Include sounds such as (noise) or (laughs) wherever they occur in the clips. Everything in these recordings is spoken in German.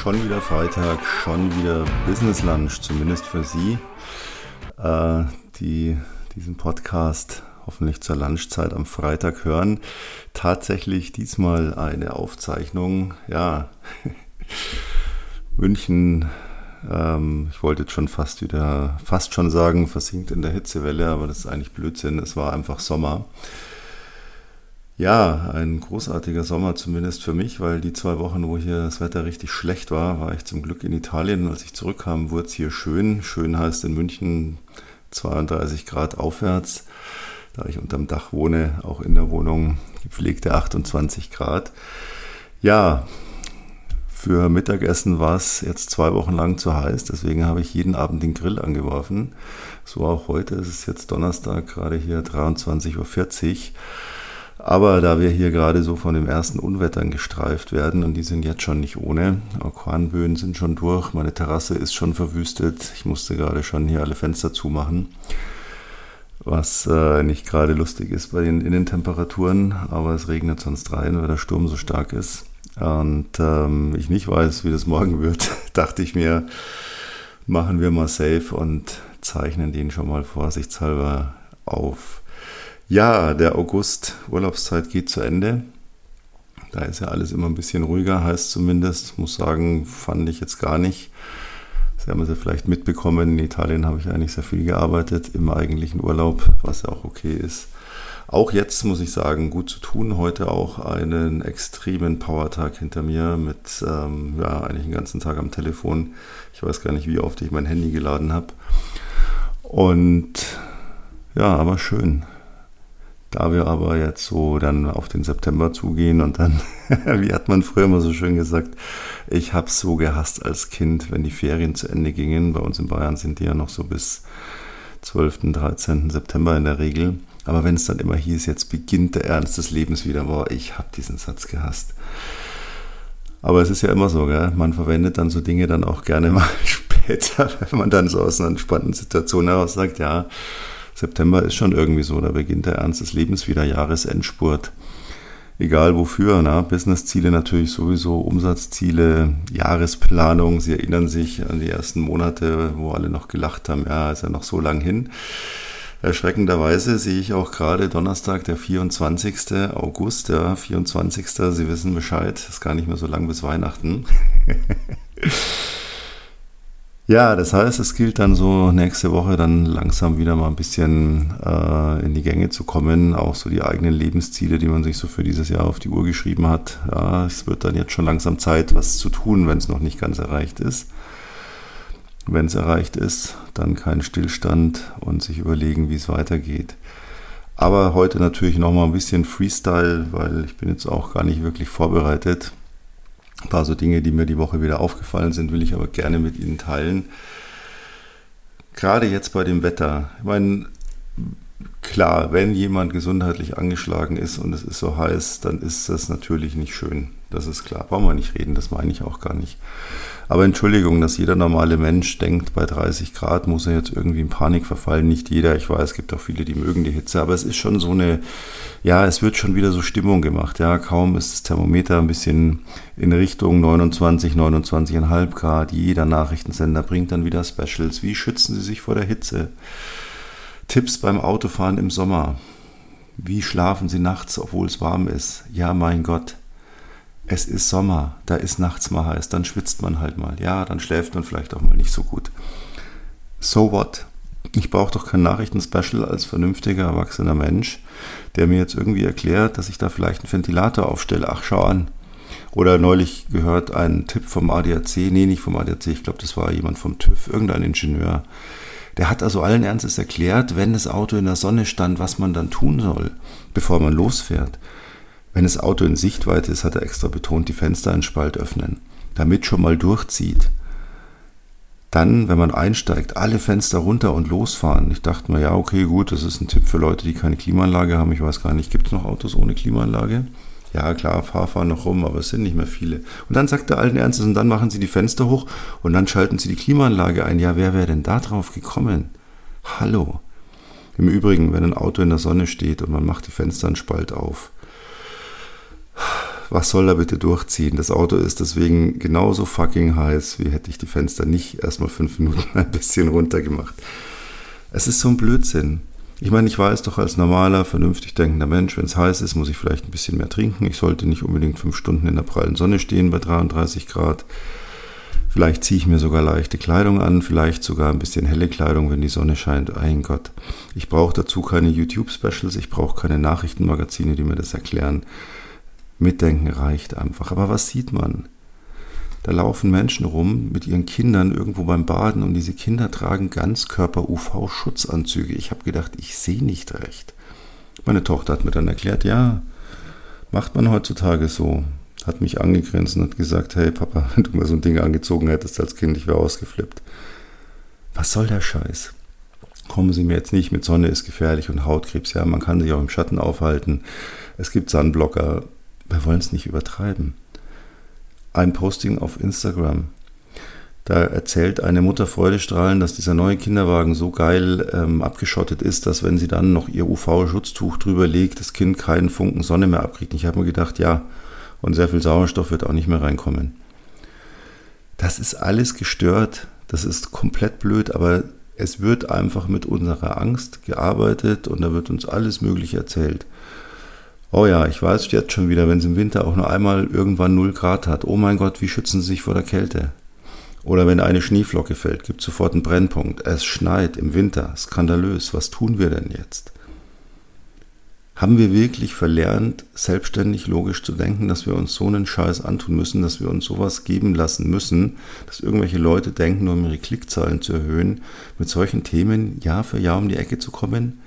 schon wieder Freitag, schon wieder Business Lunch, zumindest für Sie, äh, die diesen Podcast hoffentlich zur Lunchzeit am Freitag hören. Tatsächlich diesmal eine Aufzeichnung, ja, (laughs) München, ähm, ich wollte jetzt schon fast wieder, fast schon sagen, versinkt in der Hitzewelle, aber das ist eigentlich Blödsinn, es war einfach Sommer. Ja, ein großartiger Sommer zumindest für mich, weil die zwei Wochen, wo hier das Wetter richtig schlecht war, war ich zum Glück in Italien. Als ich zurückkam, wurde es hier schön. Schön heißt in München 32 Grad aufwärts. Da ich unterm Dach wohne, auch in der Wohnung gepflegte 28 Grad. Ja, für Mittagessen war es jetzt zwei Wochen lang zu heiß, deswegen habe ich jeden Abend den Grill angeworfen. So auch heute, es ist jetzt Donnerstag, gerade hier 23.40 Uhr. Aber da wir hier gerade so von den ersten Unwettern gestreift werden und die sind jetzt schon nicht ohne, Orkanböen sind schon durch, meine Terrasse ist schon verwüstet, ich musste gerade schon hier alle Fenster zumachen, was äh, nicht gerade lustig ist bei den Innentemperaturen, aber es regnet sonst rein, weil der Sturm so stark ist. Und ähm, ich nicht weiß, wie das morgen wird, (laughs) dachte ich mir, machen wir mal safe und zeichnen den schon mal vorsichtshalber auf. Ja, der August Urlaubszeit geht zu Ende. Da ist ja alles immer ein bisschen ruhiger, heißt zumindest. Muss sagen, fand ich jetzt gar nicht. Sie haben es ja vielleicht mitbekommen, in Italien habe ich eigentlich sehr viel gearbeitet im eigentlichen Urlaub, was ja auch okay ist. Auch jetzt muss ich sagen, gut zu tun. Heute auch einen extremen Powertag hinter mir mit ähm, ja, eigentlich den ganzen Tag am Telefon. Ich weiß gar nicht, wie oft ich mein Handy geladen habe. Und ja, aber schön. Da wir aber jetzt so dann auf den September zugehen und dann, (laughs) wie hat man früher immer so schön gesagt, ich habe so gehasst als Kind, wenn die Ferien zu Ende gingen. Bei uns in Bayern sind die ja noch so bis 12., 13. September in der Regel. Aber wenn es dann immer hieß, jetzt beginnt der Ernst des Lebens wieder, boah, ich habe diesen Satz gehasst. Aber es ist ja immer so, gell? man verwendet dann so Dinge dann auch gerne (laughs) mal später, wenn man dann so aus einer entspannten Situation heraus sagt, ja, September ist schon irgendwie so, da beginnt der Ernst des Lebens wieder, Jahresendspurt. Egal wofür, na, Businessziele natürlich sowieso, Umsatzziele, Jahresplanung. Sie erinnern sich an die ersten Monate, wo alle noch gelacht haben, ja, ist ja noch so lang hin. Erschreckenderweise sehe ich auch gerade Donnerstag, der 24. August, ja, 24. Sie wissen Bescheid, ist gar nicht mehr so lang bis Weihnachten. (laughs) Ja, das heißt, es gilt dann so nächste Woche dann langsam wieder mal ein bisschen äh, in die Gänge zu kommen. Auch so die eigenen Lebensziele, die man sich so für dieses Jahr auf die Uhr geschrieben hat. Ja, es wird dann jetzt schon langsam Zeit, was zu tun, wenn es noch nicht ganz erreicht ist. Wenn es erreicht ist, dann kein Stillstand und sich überlegen, wie es weitergeht. Aber heute natürlich nochmal ein bisschen Freestyle, weil ich bin jetzt auch gar nicht wirklich vorbereitet. Ein paar so Dinge, die mir die Woche wieder aufgefallen sind, will ich aber gerne mit Ihnen teilen. Gerade jetzt bei dem Wetter. Ich meine, klar, wenn jemand gesundheitlich angeschlagen ist und es ist so heiß, dann ist das natürlich nicht schön. Das ist klar. Brauchen wir nicht reden, das meine ich auch gar nicht. Aber Entschuldigung, dass jeder normale Mensch denkt, bei 30 Grad muss er jetzt irgendwie in Panik verfallen. Nicht jeder. Ich weiß, es gibt auch viele, die mögen die Hitze. Aber es ist schon so eine, ja, es wird schon wieder so Stimmung gemacht. Ja, kaum ist das Thermometer ein bisschen in Richtung 29, 29,5 Grad. Jeder Nachrichtensender bringt dann wieder Specials. Wie schützen Sie sich vor der Hitze? Tipps beim Autofahren im Sommer. Wie schlafen Sie nachts, obwohl es warm ist? Ja, mein Gott es ist Sommer, da ist nachts mal heiß, dann schwitzt man halt mal. Ja, dann schläft man vielleicht auch mal nicht so gut. So what? Ich brauche doch kein Nachrichtenspecial als vernünftiger, erwachsener Mensch, der mir jetzt irgendwie erklärt, dass ich da vielleicht einen Ventilator aufstelle. Ach, schau an. Oder neulich gehört ein Tipp vom ADAC, nee, nicht vom ADAC, ich glaube, das war jemand vom TÜV, irgendein Ingenieur. Der hat also allen Ernstes erklärt, wenn das Auto in der Sonne stand, was man dann tun soll, bevor man losfährt. Wenn das Auto in Sichtweite ist, hat er extra betont, die Fenster einen Spalt öffnen, damit schon mal durchzieht. Dann, wenn man einsteigt, alle Fenster runter und losfahren. Ich dachte mir, ja, okay, gut, das ist ein Tipp für Leute, die keine Klimaanlage haben. Ich weiß gar nicht, gibt es noch Autos ohne Klimaanlage? Ja, klar, fahr, fahr noch rum, aber es sind nicht mehr viele. Und dann sagt er allen Ernstes, und dann machen sie die Fenster hoch und dann schalten sie die Klimaanlage ein. Ja, wer wäre denn da drauf gekommen? Hallo. Im Übrigen, wenn ein Auto in der Sonne steht und man macht die Fenster einen Spalt auf, was soll er bitte durchziehen? Das Auto ist deswegen genauso fucking heiß, wie hätte ich die Fenster nicht erstmal fünf Minuten (laughs) ein bisschen runtergemacht. Es ist so ein Blödsinn. Ich meine, ich weiß doch als normaler, vernünftig denkender Mensch, wenn es heiß ist, muss ich vielleicht ein bisschen mehr trinken. Ich sollte nicht unbedingt fünf Stunden in der prallen Sonne stehen bei 33 Grad. Vielleicht ziehe ich mir sogar leichte Kleidung an, vielleicht sogar ein bisschen helle Kleidung, wenn die Sonne scheint. Ein Gott. Ich brauche dazu keine YouTube-Specials, ich brauche keine Nachrichtenmagazine, die mir das erklären. Mitdenken reicht einfach. Aber was sieht man? Da laufen Menschen rum mit ihren Kindern irgendwo beim Baden und diese Kinder tragen Ganzkörper-UV-Schutzanzüge. Ich habe gedacht, ich sehe nicht recht. Meine Tochter hat mir dann erklärt, ja, macht man heutzutage so hat mich angegrinst und hat gesagt, hey Papa, (laughs) wenn du mal so ein Ding angezogen hättest als Kind, ich wäre ausgeflippt. Was soll der Scheiß? Kommen Sie mir jetzt nicht mit Sonne ist gefährlich und Hautkrebs. Ja, man kann sich auch im Schatten aufhalten. Es gibt Sunblocker. Wir wollen es nicht übertreiben. Ein Posting auf Instagram. Da erzählt eine Mutter freudestrahlend, dass dieser neue Kinderwagen so geil ähm, abgeschottet ist, dass wenn sie dann noch ihr UV-Schutztuch drüber legt, das Kind keinen Funken Sonne mehr abkriegt. Ich habe mir gedacht, ja, und sehr viel Sauerstoff wird auch nicht mehr reinkommen. Das ist alles gestört, das ist komplett blöd, aber es wird einfach mit unserer Angst gearbeitet und da wird uns alles Mögliche erzählt. Oh ja, ich weiß jetzt schon wieder, wenn es im Winter auch nur einmal irgendwann 0 Grad hat. Oh mein Gott, wie schützen Sie sich vor der Kälte? Oder wenn eine Schneeflocke fällt, gibt sofort einen Brennpunkt. Es schneit im Winter, skandalös. Was tun wir denn jetzt? Haben wir wirklich verlernt, selbstständig logisch zu denken, dass wir uns so einen Scheiß antun müssen, dass wir uns sowas geben lassen müssen, dass irgendwelche Leute denken, nur um ihre Klickzahlen zu erhöhen, mit solchen Themen Jahr für Jahr um die Ecke zu kommen?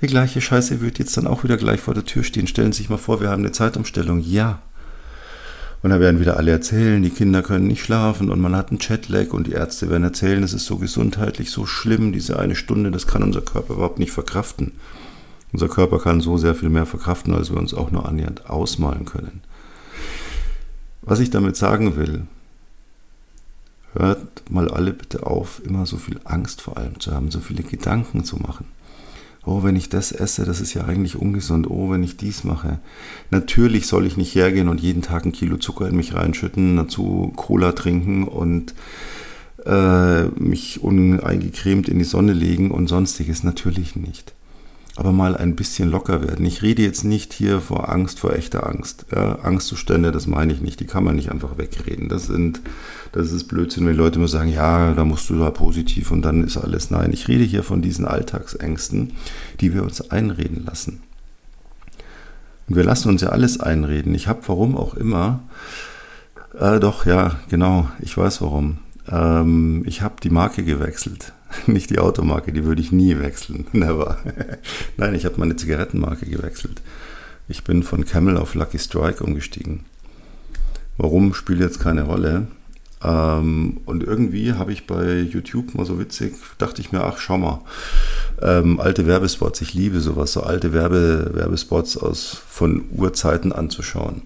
Die gleiche Scheiße wird jetzt dann auch wieder gleich vor der Tür stehen. Stellen Sie sich mal vor, wir haben eine Zeitumstellung. Ja. Und da werden wieder alle erzählen, die Kinder können nicht schlafen und man hat einen Chatlag und die Ärzte werden erzählen, es ist so gesundheitlich so schlimm, diese eine Stunde, das kann unser Körper überhaupt nicht verkraften. Unser Körper kann so sehr viel mehr verkraften, als wir uns auch nur annähernd ausmalen können. Was ich damit sagen will, hört mal alle bitte auf, immer so viel Angst vor allem zu haben, so viele Gedanken zu machen. Oh, wenn ich das esse, das ist ja eigentlich ungesund. Oh, wenn ich dies mache. Natürlich soll ich nicht hergehen und jeden Tag ein Kilo Zucker in mich reinschütten, dazu Cola trinken und äh, mich uneingecremt in die Sonne legen und sonstiges. Natürlich nicht aber mal ein bisschen locker werden. Ich rede jetzt nicht hier vor Angst, vor echter Angst. Ja, Angstzustände, das meine ich nicht. Die kann man nicht einfach wegreden. Das sind, das ist Blödsinn, wenn Leute immer sagen, ja, da musst du da positiv und dann ist alles. Nein, ich rede hier von diesen Alltagsängsten, die wir uns einreden lassen. Und wir lassen uns ja alles einreden. Ich habe, warum auch immer, äh, doch, ja, genau, ich weiß warum. Ähm, ich habe die Marke gewechselt. (laughs) Nicht die Automarke, die würde ich nie wechseln. (laughs) Never. (laughs) Nein, ich habe meine Zigarettenmarke gewechselt. Ich bin von Camel auf Lucky Strike umgestiegen. Warum spielt jetzt keine Rolle? Ähm, und irgendwie habe ich bei YouTube mal so witzig, dachte ich mir, ach schau mal, ähm, alte Werbespots, ich liebe sowas, so alte Werbe, Werbespots aus von Urzeiten anzuschauen.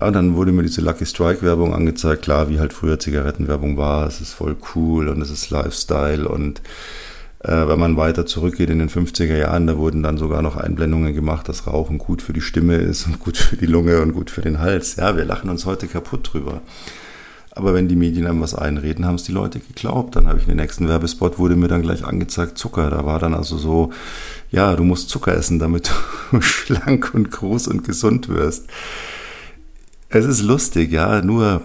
Ja, dann wurde mir diese Lucky Strike Werbung angezeigt, klar, wie halt früher Zigarettenwerbung war. Es ist voll cool und es ist Lifestyle und äh, wenn man weiter zurückgeht in den 50er Jahren, da wurden dann sogar noch Einblendungen gemacht, dass Rauchen gut für die Stimme ist und gut für die Lunge und gut für den Hals. Ja, wir lachen uns heute kaputt drüber. Aber wenn die Medien einem was einreden, haben es die Leute geglaubt. Dann habe ich in den nächsten Werbespot, wurde mir dann gleich angezeigt Zucker. Da war dann also so, ja, du musst Zucker essen, damit du (laughs) schlank und groß und gesund wirst. Es ist lustig, ja, nur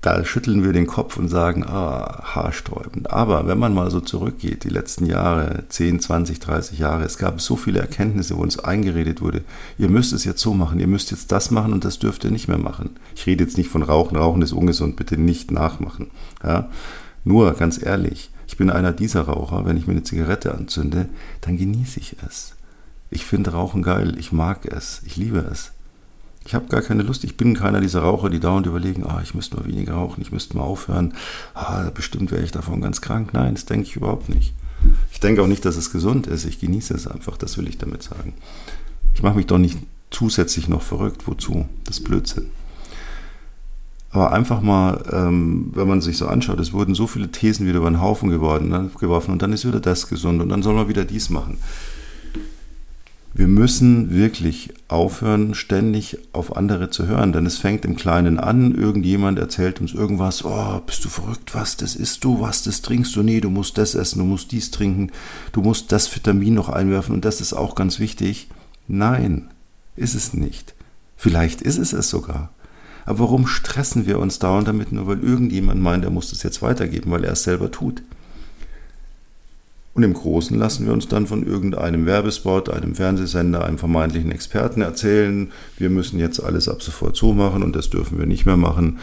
da schütteln wir den Kopf und sagen, ah, haarsträubend. Aber wenn man mal so zurückgeht, die letzten Jahre, 10, 20, 30 Jahre, es gab so viele Erkenntnisse, wo uns eingeredet wurde, ihr müsst es jetzt so machen, ihr müsst jetzt das machen und das dürft ihr nicht mehr machen. Ich rede jetzt nicht von Rauchen, Rauchen ist ungesund, bitte nicht nachmachen. Ja? Nur, ganz ehrlich, ich bin einer dieser Raucher, wenn ich mir eine Zigarette anzünde, dann genieße ich es. Ich finde Rauchen geil, ich mag es, ich liebe es. Ich habe gar keine Lust. Ich bin keiner dieser Raucher, die dauernd überlegen, ah, ich müsste mal weniger rauchen, ich müsste mal aufhören. Ah, bestimmt wäre ich davon ganz krank. Nein, das denke ich überhaupt nicht. Ich denke auch nicht, dass es gesund ist. Ich genieße es einfach, das will ich damit sagen. Ich mache mich doch nicht zusätzlich noch verrückt. Wozu? Das ist Blödsinn. Aber einfach mal, ähm, wenn man sich so anschaut, es wurden so viele Thesen wieder über den Haufen geworden, ne, geworfen und dann ist wieder das gesund und dann soll man wieder dies machen. Wir müssen wirklich aufhören, ständig auf andere zu hören, denn es fängt im Kleinen an. Irgendjemand erzählt uns irgendwas. Oh, bist du verrückt? Was, das isst du? Was, das trinkst du? Nee, du musst das essen, du musst dies trinken, du musst das Vitamin noch einwerfen und das ist auch ganz wichtig. Nein, ist es nicht. Vielleicht ist es es sogar. Aber warum stressen wir uns dauernd damit, nur weil irgendjemand meint, er muss das jetzt weitergeben, weil er es selber tut? Und im Großen lassen wir uns dann von irgendeinem Werbespot, einem Fernsehsender, einem vermeintlichen Experten erzählen, wir müssen jetzt alles ab sofort so machen und das dürfen wir nicht mehr machen.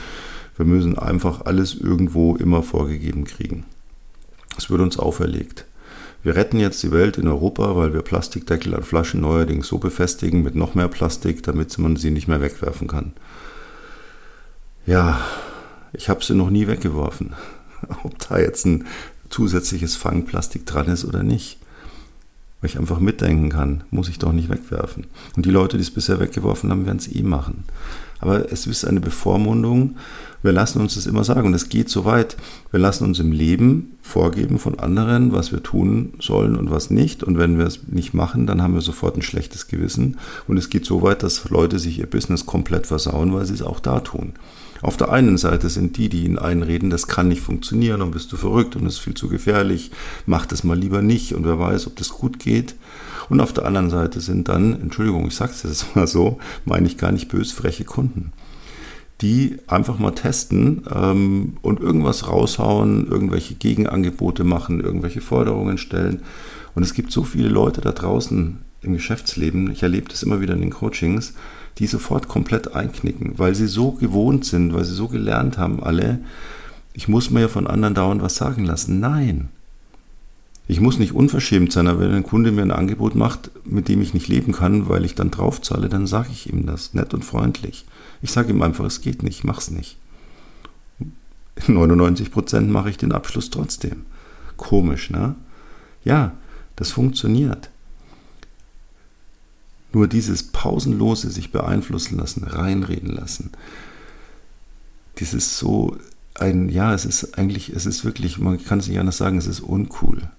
Wir müssen einfach alles irgendwo immer vorgegeben kriegen. Es wird uns auferlegt. Wir retten jetzt die Welt in Europa, weil wir Plastikdeckel an Flaschen neuerdings so befestigen mit noch mehr Plastik, damit man sie nicht mehr wegwerfen kann. Ja, ich habe sie noch nie weggeworfen. (laughs) Ob da jetzt ein zusätzliches Fangplastik dran ist oder nicht. Weil ich einfach mitdenken kann, muss ich doch nicht wegwerfen. Und die Leute, die es bisher weggeworfen haben, werden es eh machen. Aber es ist eine Bevormundung. Wir lassen uns das immer sagen. Und es geht so weit. Wir lassen uns im Leben vorgeben von anderen, was wir tun sollen und was nicht. Und wenn wir es nicht machen, dann haben wir sofort ein schlechtes Gewissen. Und es geht so weit, dass Leute sich ihr Business komplett versauen, weil sie es auch da tun. Auf der einen Seite sind die, die ihnen einreden, das kann nicht funktionieren und bist du verrückt und es ist viel zu gefährlich, mach das mal lieber nicht und wer weiß, ob das gut geht. Und auf der anderen Seite sind dann, Entschuldigung, ich sag's jetzt (laughs) mal so, meine ich gar nicht bös, freche Kunden, die einfach mal testen ähm, und irgendwas raushauen, irgendwelche Gegenangebote machen, irgendwelche Forderungen stellen. Und es gibt so viele Leute da draußen im Geschäftsleben, ich erlebe das immer wieder in den Coachings, die sofort komplett einknicken, weil sie so gewohnt sind, weil sie so gelernt haben, alle, ich muss mir ja von anderen dauernd was sagen lassen. Nein. Ich muss nicht unverschämt sein, aber wenn ein Kunde mir ein Angebot macht, mit dem ich nicht leben kann, weil ich dann draufzahle, dann sage ich ihm das, nett und freundlich. Ich sage ihm einfach, es geht nicht, mach's nicht. (laughs) In 99 Prozent mache ich den Abschluss trotzdem. Komisch, ne? Ja, das funktioniert. Nur dieses pausenlose sich beeinflussen lassen, reinreden lassen, dieses so ein, ja, es ist eigentlich, es ist wirklich, man kann es nicht anders sagen, es ist uncool.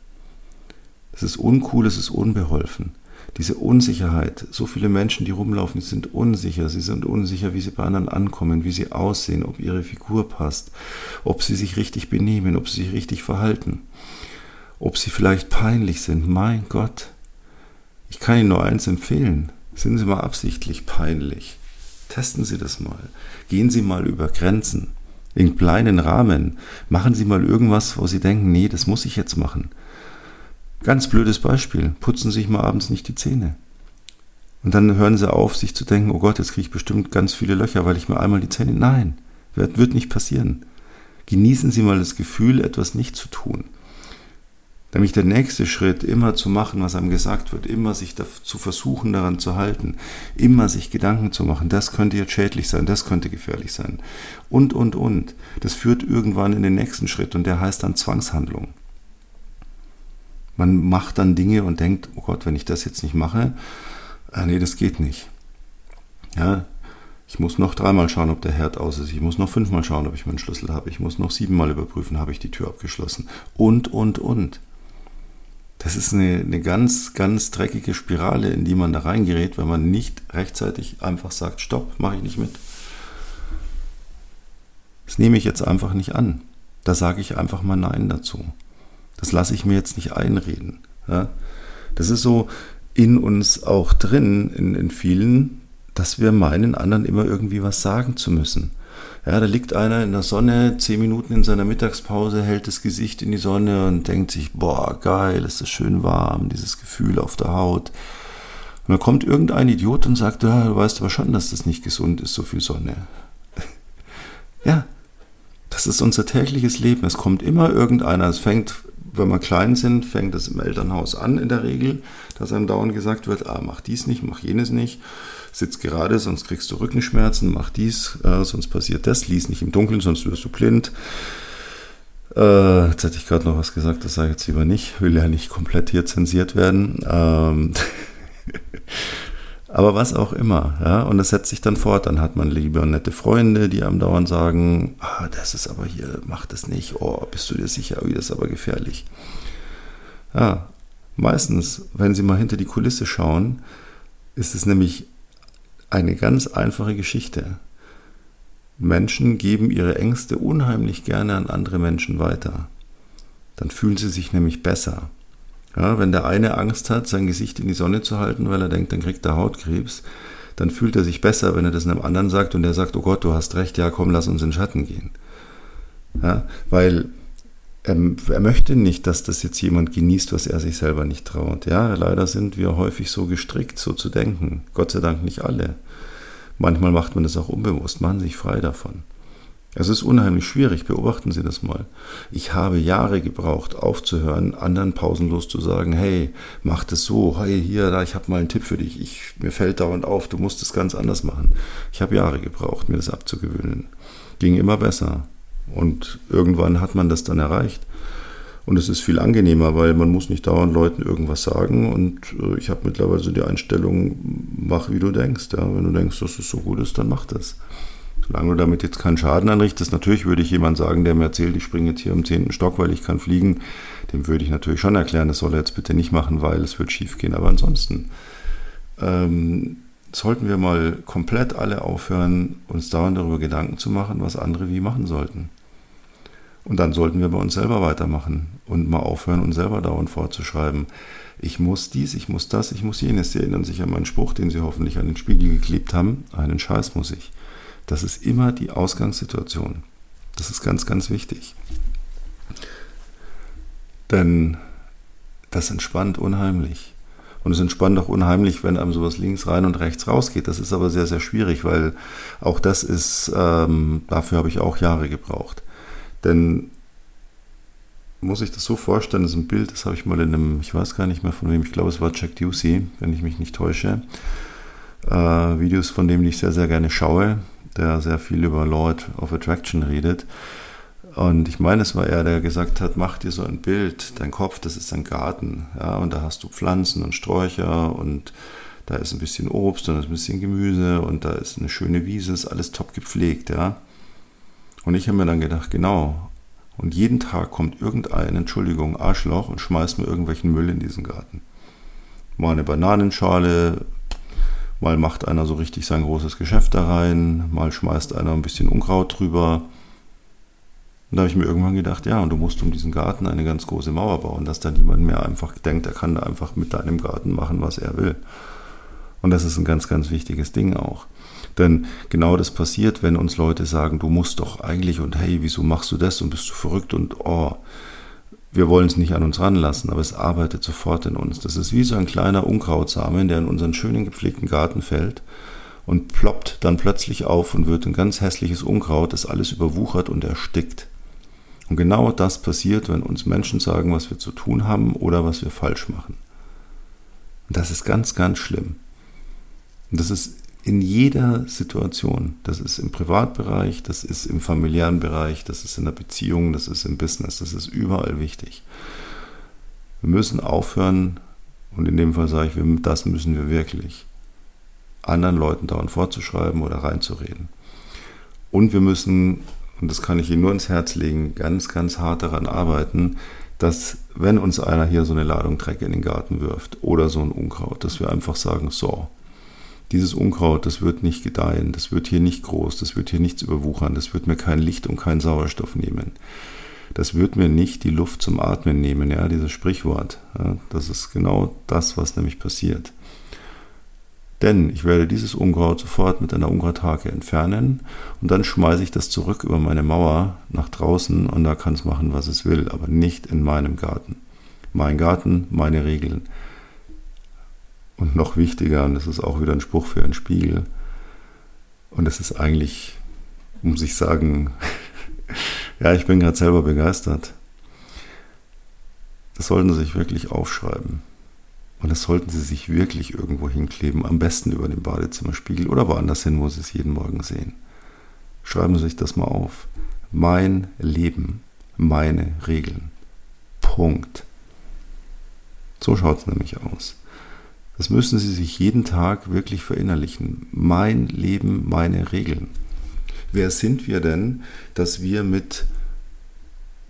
Es ist uncool, es ist unbeholfen. Diese Unsicherheit, so viele Menschen, die rumlaufen, sind unsicher. Sie sind unsicher, wie sie bei anderen ankommen, wie sie aussehen, ob ihre Figur passt, ob sie sich richtig benehmen, ob sie sich richtig verhalten, ob sie vielleicht peinlich sind. Mein Gott, ich kann Ihnen nur eins empfehlen. Sind Sie mal absichtlich peinlich. Testen Sie das mal. Gehen Sie mal über Grenzen. In kleinen Rahmen. Machen Sie mal irgendwas, wo Sie denken, nee, das muss ich jetzt machen. Ganz blödes Beispiel. Putzen Sie sich mal abends nicht die Zähne. Und dann hören Sie auf, sich zu denken, oh Gott, jetzt kriege ich bestimmt ganz viele Löcher, weil ich mir einmal die Zähne. Nein, wird nicht passieren. Genießen Sie mal das Gefühl, etwas nicht zu tun. Nämlich der nächste Schritt, immer zu machen, was einem gesagt wird, immer sich zu versuchen, daran zu halten, immer sich Gedanken zu machen, das könnte jetzt schädlich sein, das könnte gefährlich sein. Und, und, und. Das führt irgendwann in den nächsten Schritt und der heißt dann Zwangshandlung. Man macht dann Dinge und denkt, oh Gott, wenn ich das jetzt nicht mache, äh, nee, das geht nicht. Ja, ich muss noch dreimal schauen, ob der Herd aus ist. Ich muss noch fünfmal schauen, ob ich meinen Schlüssel habe. Ich muss noch siebenmal überprüfen, habe ich die Tür abgeschlossen. Und, und, und. Das ist eine, eine ganz, ganz dreckige Spirale, in die man da reingerät, wenn man nicht rechtzeitig einfach sagt, stopp, mache ich nicht mit. Das nehme ich jetzt einfach nicht an. Da sage ich einfach mal Nein dazu. Das lasse ich mir jetzt nicht einreden. Ja? Das ist so in uns auch drin, in, in vielen, dass wir meinen, anderen immer irgendwie was sagen zu müssen. Ja, da liegt einer in der Sonne, zehn Minuten in seiner Mittagspause, hält das Gesicht in die Sonne und denkt sich, boah, geil, ist das schön warm, dieses Gefühl auf der Haut. Und dann kommt irgendein Idiot und sagt, ja, du weißt aber schon, dass das nicht gesund ist, so viel Sonne. (laughs) ja, das ist unser tägliches Leben. Es kommt immer irgendeiner. Es fängt, wenn wir klein sind, fängt es im Elternhaus an in der Regel, dass einem dauernd gesagt wird, ah, mach dies nicht, mach jenes nicht sitz gerade, sonst kriegst du Rückenschmerzen, mach dies, äh, sonst passiert das, lies nicht im Dunkeln, sonst wirst du blind. Äh, jetzt hätte ich gerade noch was gesagt, das sage ich jetzt lieber nicht, will ja nicht komplett hier zensiert werden. Ähm (laughs) Aber was auch immer, ja, und das setzt sich dann fort. Dann hat man lieber nette Freunde, die einem dauernd sagen, ah, das ist aber hier, mach das nicht, oh, bist du dir sicher, oh, das ist aber gefährlich. Ja, Meistens, wenn Sie mal hinter die Kulisse schauen, ist es nämlich eine ganz einfache Geschichte. Menschen geben ihre Ängste unheimlich gerne an andere Menschen weiter. Dann fühlen sie sich nämlich besser. Ja, wenn der eine Angst hat, sein Gesicht in die Sonne zu halten, weil er denkt, dann kriegt er Hautkrebs, dann fühlt er sich besser, wenn er das einem anderen sagt und der sagt, oh Gott, du hast recht, ja komm, lass uns in den Schatten gehen. Ja, weil er möchte nicht, dass das jetzt jemand genießt, was er sich selber nicht traut. Ja, leider sind wir häufig so gestrickt, so zu denken. Gott sei Dank nicht alle. Manchmal macht man das auch unbewusst, machen sich frei davon. Es ist unheimlich schwierig, beobachten Sie das mal. Ich habe Jahre gebraucht, aufzuhören, anderen pausenlos zu sagen, hey, mach das so, hey, hier, da, ich habe mal einen Tipp für dich, ich, mir fällt dauernd auf, du musst es ganz anders machen. Ich habe Jahre gebraucht, mir das abzugewöhnen. Ging immer besser. Und irgendwann hat man das dann erreicht. Und es ist viel angenehmer, weil man muss nicht dauernd Leuten irgendwas sagen. Und äh, ich habe mittlerweile so die Einstellung, mach wie du denkst. Ja? Wenn du denkst, dass es so gut ist, dann mach das. Solange du damit jetzt keinen Schaden anrichtest, natürlich würde ich jemand sagen, der mir erzählt, ich springe jetzt hier im zehnten Stock, weil ich kann fliegen, dem würde ich natürlich schon erklären, das soll er jetzt bitte nicht machen, weil es wird schief gehen. Aber ansonsten ähm, sollten wir mal komplett alle aufhören, uns dauernd darüber Gedanken zu machen, was andere wie machen sollten. Und dann sollten wir bei uns selber weitermachen und mal aufhören, uns selber dauernd vorzuschreiben. Ich muss dies, ich muss das, ich muss jenes. Sie erinnern sich an meinen Spruch, den Sie hoffentlich an den Spiegel geklebt haben. Einen Scheiß muss ich. Das ist immer die Ausgangssituation. Das ist ganz, ganz wichtig. Denn das entspannt unheimlich. Und es entspannt auch unheimlich, wenn einem sowas links rein und rechts rausgeht. Das ist aber sehr, sehr schwierig, weil auch das ist, ähm, dafür habe ich auch Jahre gebraucht. Denn muss ich das so vorstellen, das ist ein Bild, das habe ich mal in einem, ich weiß gar nicht mehr von wem, ich glaube es war Jack Ducey, wenn ich mich nicht täusche. Äh, Videos, von dem ich sehr, sehr gerne schaue, der sehr viel über Law of Attraction redet. Und ich meine, es war er, der gesagt hat, mach dir so ein Bild, dein Kopf, das ist ein Garten, ja, und da hast du Pflanzen und Sträucher und da ist ein bisschen Obst und ein bisschen Gemüse und da ist eine schöne Wiese, ist alles top gepflegt, ja. Und ich habe mir dann gedacht, genau. Und jeden Tag kommt irgendein, Entschuldigung, Arschloch und schmeißt mir irgendwelchen Müll in diesen Garten. Mal eine Bananenschale, mal macht einer so richtig sein großes Geschäft da rein, mal schmeißt einer ein bisschen Unkraut drüber. Und da habe ich mir irgendwann gedacht, ja, und du musst um diesen Garten eine ganz große Mauer bauen, dass da niemand mehr einfach denkt, er kann da einfach mit deinem Garten machen, was er will. Und das ist ein ganz, ganz wichtiges Ding auch. Denn genau das passiert, wenn uns Leute sagen, du musst doch eigentlich und hey, wieso machst du das und bist du verrückt und oh, wir wollen es nicht an uns ranlassen, aber es arbeitet sofort in uns. Das ist wie so ein kleiner Unkrautsamen, der in unseren schönen gepflegten Garten fällt und ploppt dann plötzlich auf und wird ein ganz hässliches Unkraut, das alles überwuchert und erstickt. Und genau das passiert, wenn uns Menschen sagen, was wir zu tun haben oder was wir falsch machen. Und das ist ganz, ganz schlimm. Und das ist in jeder Situation. Das ist im Privatbereich, das ist im familiären Bereich, das ist in der Beziehung, das ist im Business, das ist überall wichtig. Wir müssen aufhören, und in dem Fall sage ich, das müssen wir wirklich, anderen Leuten dauernd vorzuschreiben oder reinzureden. Und wir müssen, und das kann ich Ihnen nur ins Herz legen, ganz, ganz hart daran arbeiten, dass wenn uns einer hier so eine Ladung Dreck in den Garten wirft oder so ein Unkraut, dass wir einfach sagen, so, dieses Unkraut, das wird nicht gedeihen, das wird hier nicht groß, das wird hier nichts überwuchern, das wird mir kein Licht und keinen Sauerstoff nehmen. Das wird mir nicht die Luft zum Atmen nehmen, ja, dieses Sprichwort. Ja, das ist genau das, was nämlich passiert. Denn ich werde dieses Unkraut sofort mit einer Unkrauthake entfernen und dann schmeiße ich das zurück über meine Mauer nach draußen und da kann es machen, was es will, aber nicht in meinem Garten. Mein Garten, meine Regeln. Und noch wichtiger, und das ist auch wieder ein Spruch für einen Spiegel, und das ist eigentlich, um sich sagen, (laughs) ja, ich bin gerade selber begeistert. Das sollten Sie sich wirklich aufschreiben. Und das sollten Sie sich wirklich irgendwo hinkleben, am besten über den Badezimmerspiegel oder woanders hin, wo Sie es jeden Morgen sehen. Schreiben Sie sich das mal auf. Mein Leben, meine Regeln. Punkt. So schaut es nämlich aus. Das müssen Sie sich jeden Tag wirklich verinnerlichen. Mein Leben, meine Regeln. Wer sind wir denn, dass wir mit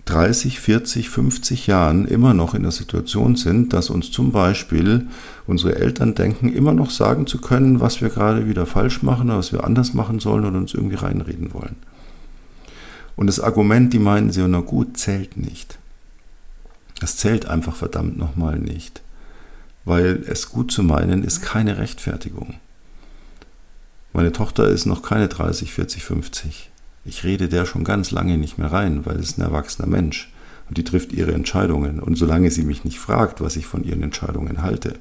30, 40, 50 Jahren immer noch in der Situation sind, dass uns zum Beispiel unsere Eltern denken, immer noch sagen zu können, was wir gerade wieder falsch machen oder was wir anders machen sollen oder uns irgendwie reinreden wollen. Und das Argument, die meinen sie, na gut, zählt nicht. Es zählt einfach verdammt nochmal nicht. Weil es gut zu meinen ist keine Rechtfertigung. Meine Tochter ist noch keine 30, 40, 50. Ich rede der schon ganz lange nicht mehr rein, weil es ein erwachsener Mensch und die trifft ihre Entscheidungen. Und solange sie mich nicht fragt, was ich von ihren Entscheidungen halte,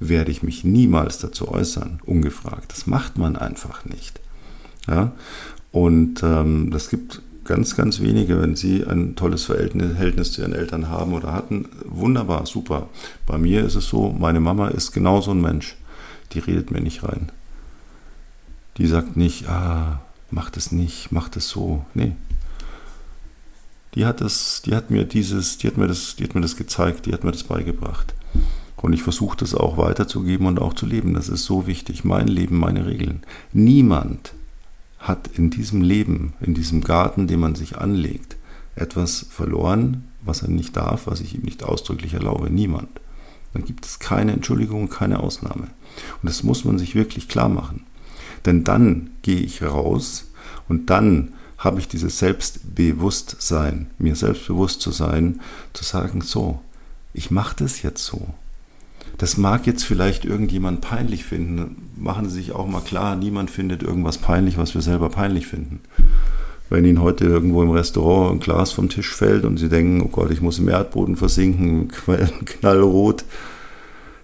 werde ich mich niemals dazu äußern, ungefragt. Das macht man einfach nicht. Ja? Und ähm, das gibt ganz, ganz wenige, wenn sie ein tolles Verhältnis zu ihren Eltern haben oder hatten. Wunderbar, super. Bei mir ist es so, meine Mama ist genauso ein Mensch. Die redet mir nicht rein. Die sagt nicht, ah, mach das nicht, mach das so. Nee. Die hat das, die hat mir dieses, die hat mir das, die hat mir das gezeigt, die hat mir das beigebracht. Und ich versuche das auch weiterzugeben und auch zu leben. Das ist so wichtig. Mein Leben, meine Regeln. Niemand hat in diesem Leben, in diesem Garten, den man sich anlegt, etwas verloren, was er nicht darf, was ich ihm nicht ausdrücklich erlaube. Niemand. Dann gibt es keine Entschuldigung, keine Ausnahme. Und das muss man sich wirklich klar machen. Denn dann gehe ich raus und dann habe ich dieses Selbstbewusstsein, mir selbstbewusst zu sein, zu sagen, so, ich mache das jetzt so. Das mag jetzt vielleicht irgendjemand peinlich finden. Machen Sie sich auch mal klar, niemand findet irgendwas peinlich, was wir selber peinlich finden. Wenn Ihnen heute irgendwo im Restaurant ein Glas vom Tisch fällt und Sie denken, oh Gott, ich muss im Erdboden versinken, (laughs) knallrot.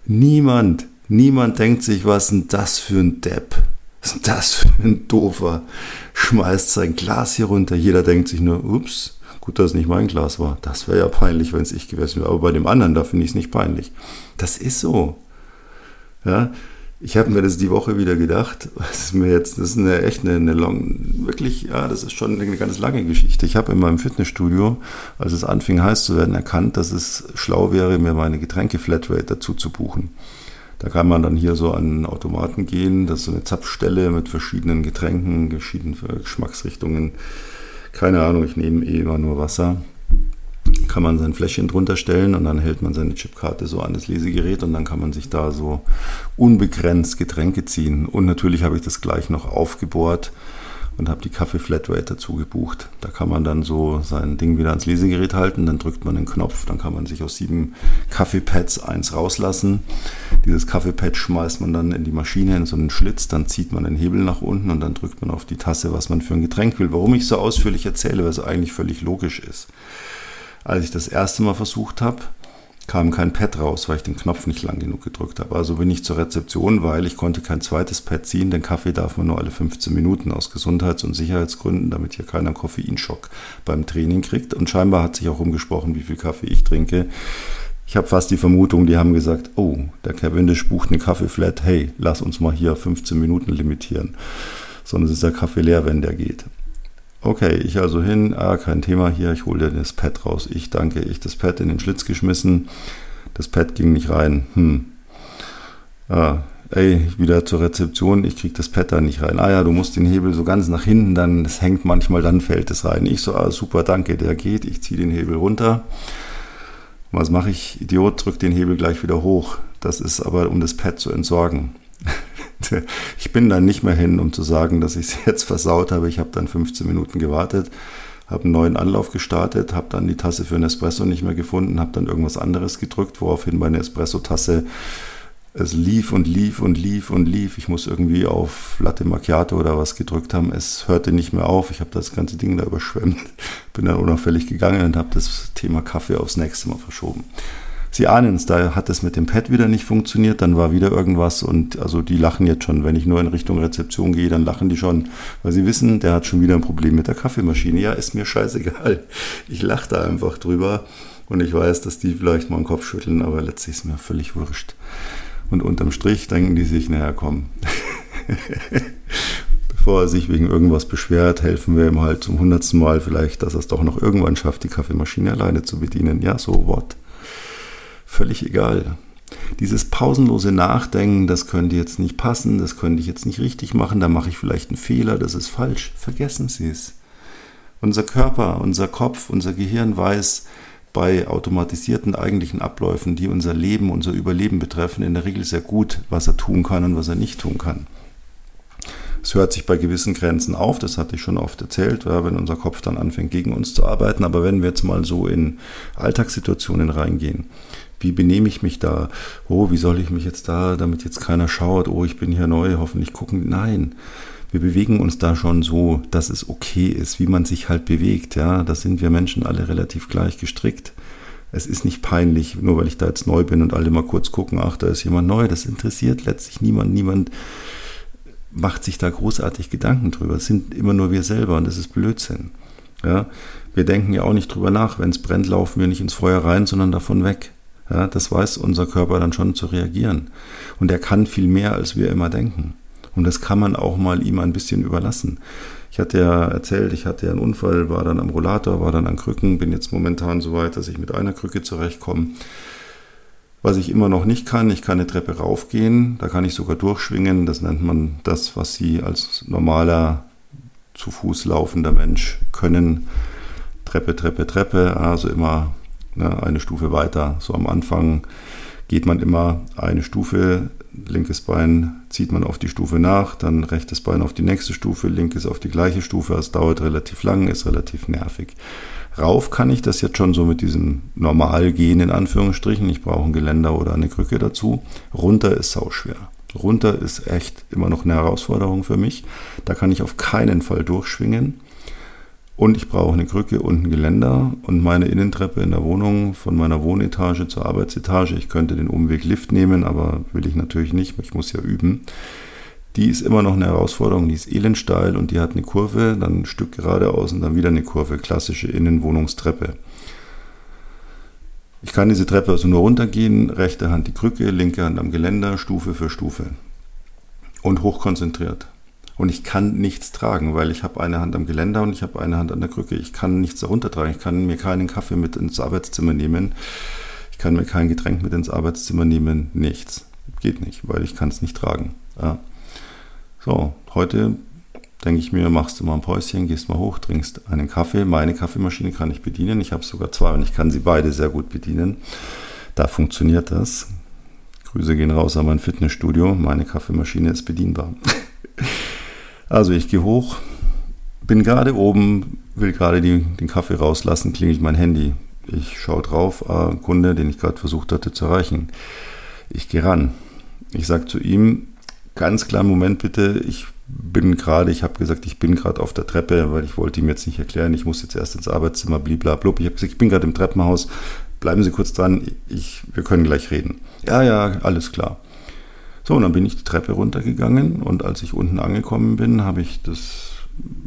Niemand, niemand denkt sich, was ist denn das für ein Depp? Was ist das für ein Doofer? Schmeißt sein Glas hier runter. Jeder denkt sich nur, ups, gut, dass es nicht mein Glas war. Das wäre ja peinlich, wenn es ich gewesen wäre. Aber bei dem anderen, da finde ich es nicht peinlich. Das ist so. Ja, ich habe mir das die Woche wieder gedacht. Das ist mir jetzt, das ist eine echt eine, eine long, wirklich, ja, das ist schon eine ganz lange Geschichte. Ich habe in meinem Fitnessstudio, als es anfing heiß zu werden, erkannt, dass es schlau wäre, mir meine Getränke Flatrate dazu zu buchen. Da kann man dann hier so an Automaten gehen, das ist so eine Zapfstelle mit verschiedenen Getränken, verschiedenen Geschmacksrichtungen. Keine Ahnung, ich nehme eh immer nur Wasser. Kann man sein Fläschchen drunter stellen und dann hält man seine Chipkarte so an das Lesegerät und dann kann man sich da so unbegrenzt Getränke ziehen. Und natürlich habe ich das gleich noch aufgebohrt und habe die Kaffee Flatrate dazu gebucht. Da kann man dann so sein Ding wieder ans Lesegerät halten, dann drückt man den Knopf, dann kann man sich aus sieben Kaffeepads eins rauslassen. Dieses Kaffeepad schmeißt man dann in die Maschine in so einen Schlitz, dann zieht man den Hebel nach unten und dann drückt man auf die Tasse, was man für ein Getränk will. Warum ich so ausführlich erzähle, es eigentlich völlig logisch ist. Als ich das erste Mal versucht habe, kam kein Pad raus, weil ich den Knopf nicht lang genug gedrückt habe. Also bin ich zur Rezeption, weil ich konnte kein zweites Pad ziehen. Den Kaffee darf man nur alle 15 Minuten aus Gesundheits- und Sicherheitsgründen, damit hier keiner Koffeinschock beim Training kriegt. Und scheinbar hat sich auch umgesprochen, wie viel Kaffee ich trinke. Ich habe fast die Vermutung, die haben gesagt, oh, der Cavendish bucht eine Kaffeeflat, hey, lass uns mal hier 15 Minuten limitieren. Sonst ist der Kaffee leer, wenn der geht. Okay, ich also hin, ah, kein Thema hier, ich hole dir das Pad raus. Ich danke, ich das Pad in den Schlitz geschmissen. Das Pad ging nicht rein. Hm. Ah, ey, wieder zur Rezeption, ich krieg das Pad da nicht rein. Ah ja, du musst den Hebel so ganz nach hinten, dann, das hängt manchmal, dann fällt es rein. Ich so, ah, super, danke, der geht. Ich ziehe den Hebel runter. Was mache ich? Idiot, drück den Hebel gleich wieder hoch. Das ist aber, um das Pad zu entsorgen. (laughs) (laughs) ich bin dann nicht mehr hin, um zu sagen, dass ich es (laughs) jetzt versaut habe. Ich habe dann 15 Minuten gewartet, habe einen neuen Anlauf gestartet, habe dann die Tasse für einen Espresso nicht mehr gefunden, habe dann irgendwas anderes gedrückt, woraufhin meine Espresso-Tasse es lief und lief und lief und lief. Ich muss irgendwie auf Latte Macchiato oder was gedrückt haben. Es hörte nicht mehr auf. Ich habe das ganze Ding da (laughs) überschwemmt. Bin dann unauffällig gegangen und habe das Thema Kaffee aufs nächste Mal verschoben. Sie ahnen es, da hat es mit dem Pad wieder nicht funktioniert, dann war wieder irgendwas und also die lachen jetzt schon. Wenn ich nur in Richtung Rezeption gehe, dann lachen die schon, weil sie wissen, der hat schon wieder ein Problem mit der Kaffeemaschine. Ja, ist mir scheißegal. Ich lache da einfach drüber und ich weiß, dass die vielleicht mal den Kopf schütteln, aber letztlich ist mir völlig wurscht. Und unterm Strich denken die sich, naja, komm. (laughs) Bevor er sich wegen irgendwas beschwert, helfen wir ihm halt zum hundertsten Mal vielleicht, dass er es doch noch irgendwann schafft, die Kaffeemaschine alleine zu bedienen. Ja, so what? Völlig egal. Dieses pausenlose Nachdenken, das könnte jetzt nicht passen, das könnte ich jetzt nicht richtig machen, da mache ich vielleicht einen Fehler, das ist falsch. Vergessen Sie es. Unser Körper, unser Kopf, unser Gehirn weiß bei automatisierten eigentlichen Abläufen, die unser Leben, unser Überleben betreffen, in der Regel sehr gut, was er tun kann und was er nicht tun kann. Es hört sich bei gewissen Grenzen auf, das hatte ich schon oft erzählt, wenn unser Kopf dann anfängt, gegen uns zu arbeiten. Aber wenn wir jetzt mal so in Alltagssituationen reingehen, wie benehme ich mich da? Oh, wie soll ich mich jetzt da, damit jetzt keiner schaut? Oh, ich bin hier neu, hoffentlich gucken. Nein, wir bewegen uns da schon so, dass es okay ist, wie man sich halt bewegt. Ja, da sind wir Menschen alle relativ gleich gestrickt. Es ist nicht peinlich, nur weil ich da jetzt neu bin und alle mal kurz gucken, ach, da ist jemand neu. Das interessiert letztlich niemand. Niemand macht sich da großartig Gedanken drüber. Es sind immer nur wir selber und das ist Blödsinn. Ja, wir denken ja auch nicht drüber nach. Wenn es brennt, laufen wir nicht ins Feuer rein, sondern davon weg. Ja, das weiß unser Körper dann schon zu reagieren. Und er kann viel mehr, als wir immer denken. Und das kann man auch mal ihm ein bisschen überlassen. Ich hatte ja erzählt, ich hatte ja einen Unfall, war dann am Rollator, war dann an Krücken, bin jetzt momentan so weit, dass ich mit einer Krücke zurechtkomme. Was ich immer noch nicht kann, ich kann eine Treppe raufgehen, da kann ich sogar durchschwingen. Das nennt man das, was Sie als normaler zu Fuß laufender Mensch können. Treppe, Treppe, Treppe, also immer ne, eine Stufe weiter. So am Anfang geht man immer eine Stufe, linkes Bein zieht man auf die Stufe nach, dann rechtes Bein auf die nächste Stufe, linkes auf die gleiche Stufe. Es dauert relativ lang, ist relativ nervig. Rauf kann ich das jetzt schon so mit diesem Normalgehen in Anführungsstrichen. Ich brauche ein Geländer oder eine Krücke dazu. Runter ist sauschwer. Runter ist echt immer noch eine Herausforderung für mich. Da kann ich auf keinen Fall durchschwingen. Und ich brauche eine Krücke und ein Geländer und meine Innentreppe in der Wohnung von meiner Wohnetage zur Arbeitsetage. Ich könnte den Umweg Lift nehmen, aber will ich natürlich nicht, ich muss ja üben die ist immer noch eine Herausforderung, die ist elendsteil und die hat eine Kurve, dann ein Stück geradeaus und dann wieder eine Kurve, klassische Innenwohnungstreppe. Ich kann diese Treppe also nur runtergehen, rechte Hand die Krücke, linke Hand am Geländer, Stufe für Stufe. Und hochkonzentriert. Und ich kann nichts tragen, weil ich habe eine Hand am Geländer und ich habe eine Hand an der Krücke. Ich kann nichts darunter tragen. Ich kann mir keinen Kaffee mit ins Arbeitszimmer nehmen. Ich kann mir kein Getränk mit ins Arbeitszimmer nehmen. Nichts. Geht nicht, weil ich kann es nicht tragen. Ja. So, heute denke ich mir, machst du mal ein Päuschen, gehst mal hoch, trinkst einen Kaffee. Meine Kaffeemaschine kann ich bedienen. Ich habe sogar zwei und ich kann sie beide sehr gut bedienen. Da funktioniert das. Grüße gehen raus an mein Fitnessstudio. Meine Kaffeemaschine ist bedienbar. (laughs) also ich gehe hoch, bin gerade oben, will gerade die, den Kaffee rauslassen, klingelt mein Handy. Ich schaue drauf, äh, Kunde, den ich gerade versucht hatte zu erreichen. Ich gehe ran. Ich sage zu ihm, ganz klar, Moment bitte, ich bin gerade, ich habe gesagt, ich bin gerade auf der Treppe, weil ich wollte ihm jetzt nicht erklären, ich muss jetzt erst ins Arbeitszimmer, bliblablub. Ich habe gesagt, ich bin gerade im Treppenhaus, bleiben Sie kurz dran, ich, wir können gleich reden. Ja, ja, alles klar. So, und dann bin ich die Treppe runtergegangen und als ich unten angekommen bin, habe ich das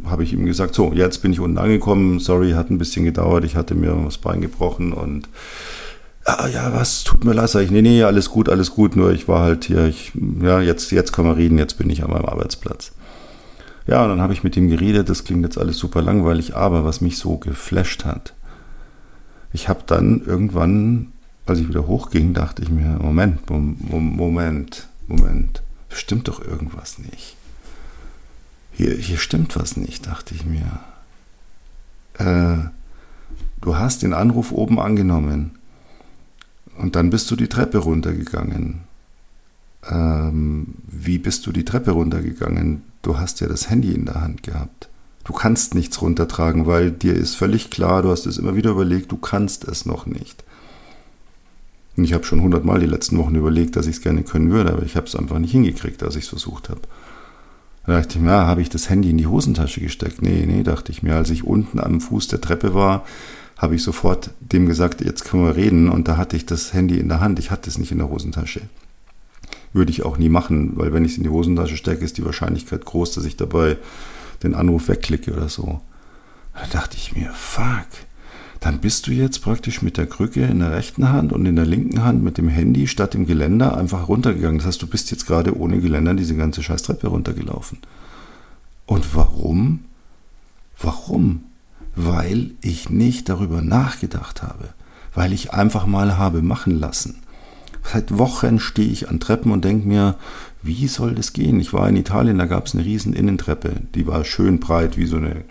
habe ich ihm gesagt, so, jetzt bin ich unten angekommen, sorry, hat ein bisschen gedauert, ich hatte mir das Bein gebrochen und ah, ja, was, tut mir leid, sag ich, nee, nee, alles gut, alles gut, nur ich war halt hier, ich, ja, jetzt, jetzt können wir reden, jetzt bin ich an meinem Arbeitsplatz. Ja, und dann habe ich mit ihm geredet, das klingt jetzt alles super langweilig, aber was mich so geflasht hat, ich habe dann irgendwann, als ich wieder hochging, dachte ich mir, Moment, Moment, Moment, stimmt doch irgendwas nicht. Hier, hier stimmt was nicht, dachte ich mir. Äh, du hast den Anruf oben angenommen. Und dann bist du die Treppe runtergegangen. Ähm, wie bist du die Treppe runtergegangen? Du hast ja das Handy in der Hand gehabt. Du kannst nichts runtertragen, weil dir ist völlig klar, du hast es immer wieder überlegt, du kannst es noch nicht. Und ich habe schon hundertmal die letzten Wochen überlegt, dass ich es gerne können würde, aber ich habe es einfach nicht hingekriegt, als ich es versucht habe. Da dachte ich mir, ja, habe ich das Handy in die Hosentasche gesteckt? Nee, nee, dachte ich mir, als ich unten am Fuß der Treppe war, habe ich sofort dem gesagt, jetzt können wir reden. Und da hatte ich das Handy in der Hand. Ich hatte es nicht in der Hosentasche. Würde ich auch nie machen, weil wenn ich es in die Hosentasche stecke, ist die Wahrscheinlichkeit groß, dass ich dabei den Anruf wegklicke oder so. Da dachte ich mir, fuck, dann bist du jetzt praktisch mit der Krücke in der rechten Hand und in der linken Hand mit dem Handy statt dem Geländer einfach runtergegangen. Das heißt, du bist jetzt gerade ohne Geländer diese ganze Scheißtreppe runtergelaufen. Und warum? Warum? weil ich nicht darüber nachgedacht habe, weil ich einfach mal habe machen lassen. Seit Wochen stehe ich an Treppen und denke mir, wie soll das gehen? Ich war in Italien, da gab es eine riesen Innentreppe, die war schön breit, wie so eine,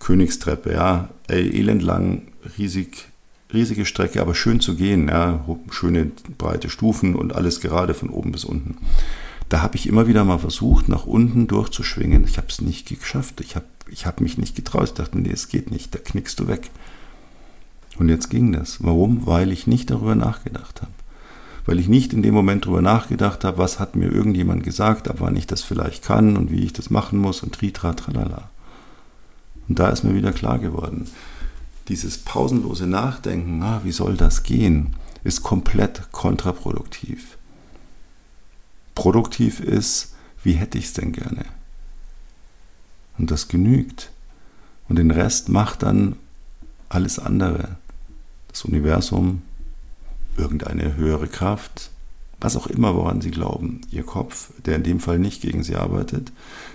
Königstreppe, ja, elendlang, riesig, riesige Strecke, aber schön zu gehen, ja, schöne breite Stufen und alles gerade von oben bis unten. Da habe ich immer wieder mal versucht, nach unten durchzuschwingen. Ich habe es nicht geschafft. Ich habe ich hab mich nicht getraut. Ich dachte, nee, es geht nicht, da knickst du weg. Und jetzt ging das. Warum? Weil ich nicht darüber nachgedacht habe. Weil ich nicht in dem Moment darüber nachgedacht habe, was hat mir irgendjemand gesagt, ab wann ich das vielleicht kann und wie ich das machen muss und tritra, tralala. Und da ist mir wieder klar geworden, dieses pausenlose Nachdenken, ah, wie soll das gehen, ist komplett kontraproduktiv. Produktiv ist, wie hätte ich es denn gerne? Und das genügt. Und den Rest macht dann alles andere. Das Universum, irgendeine höhere Kraft, was auch immer, woran Sie glauben, Ihr Kopf, der in dem Fall nicht gegen Sie arbeitet.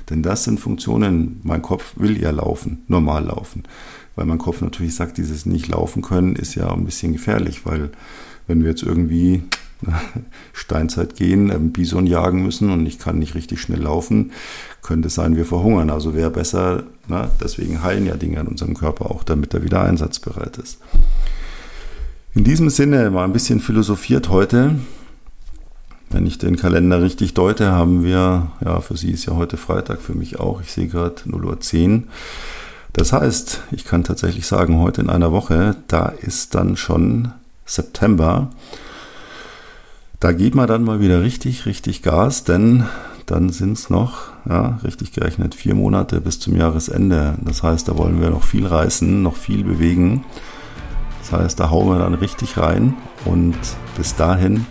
Denn das sind Funktionen, mein Kopf will ja laufen, normal laufen. Weil mein Kopf natürlich sagt, dieses nicht laufen können ist ja ein bisschen gefährlich, weil wenn wir jetzt irgendwie (laughs) Steinzeit gehen, ähm, Bison jagen müssen und ich kann nicht richtig schnell laufen, könnte es sein, wir verhungern. Also wäre besser, na, deswegen heilen ja Dinge in unserem Körper auch, damit er wieder einsatzbereit ist. In diesem Sinne mal ein bisschen philosophiert heute. Wenn ich den Kalender richtig deute, haben wir, ja, für Sie ist ja heute Freitag, für mich auch, ich sehe gerade 0.10 Uhr. Das heißt, ich kann tatsächlich sagen, heute in einer Woche, da ist dann schon September. Da geht man dann mal wieder richtig, richtig Gas, denn dann sind es noch, ja, richtig gerechnet, vier Monate bis zum Jahresende. Das heißt, da wollen wir noch viel reißen, noch viel bewegen. Das heißt, da hauen wir dann richtig rein und bis dahin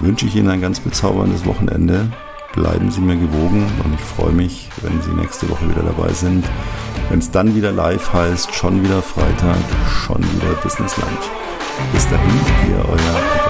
wünsche ich Ihnen ein ganz bezauberndes Wochenende. Bleiben Sie mir gewogen und ich freue mich, wenn Sie nächste Woche wieder dabei sind. Wenn es dann wieder live heißt, schon wieder Freitag, schon wieder Business Lunch. Bis dahin, ihr euer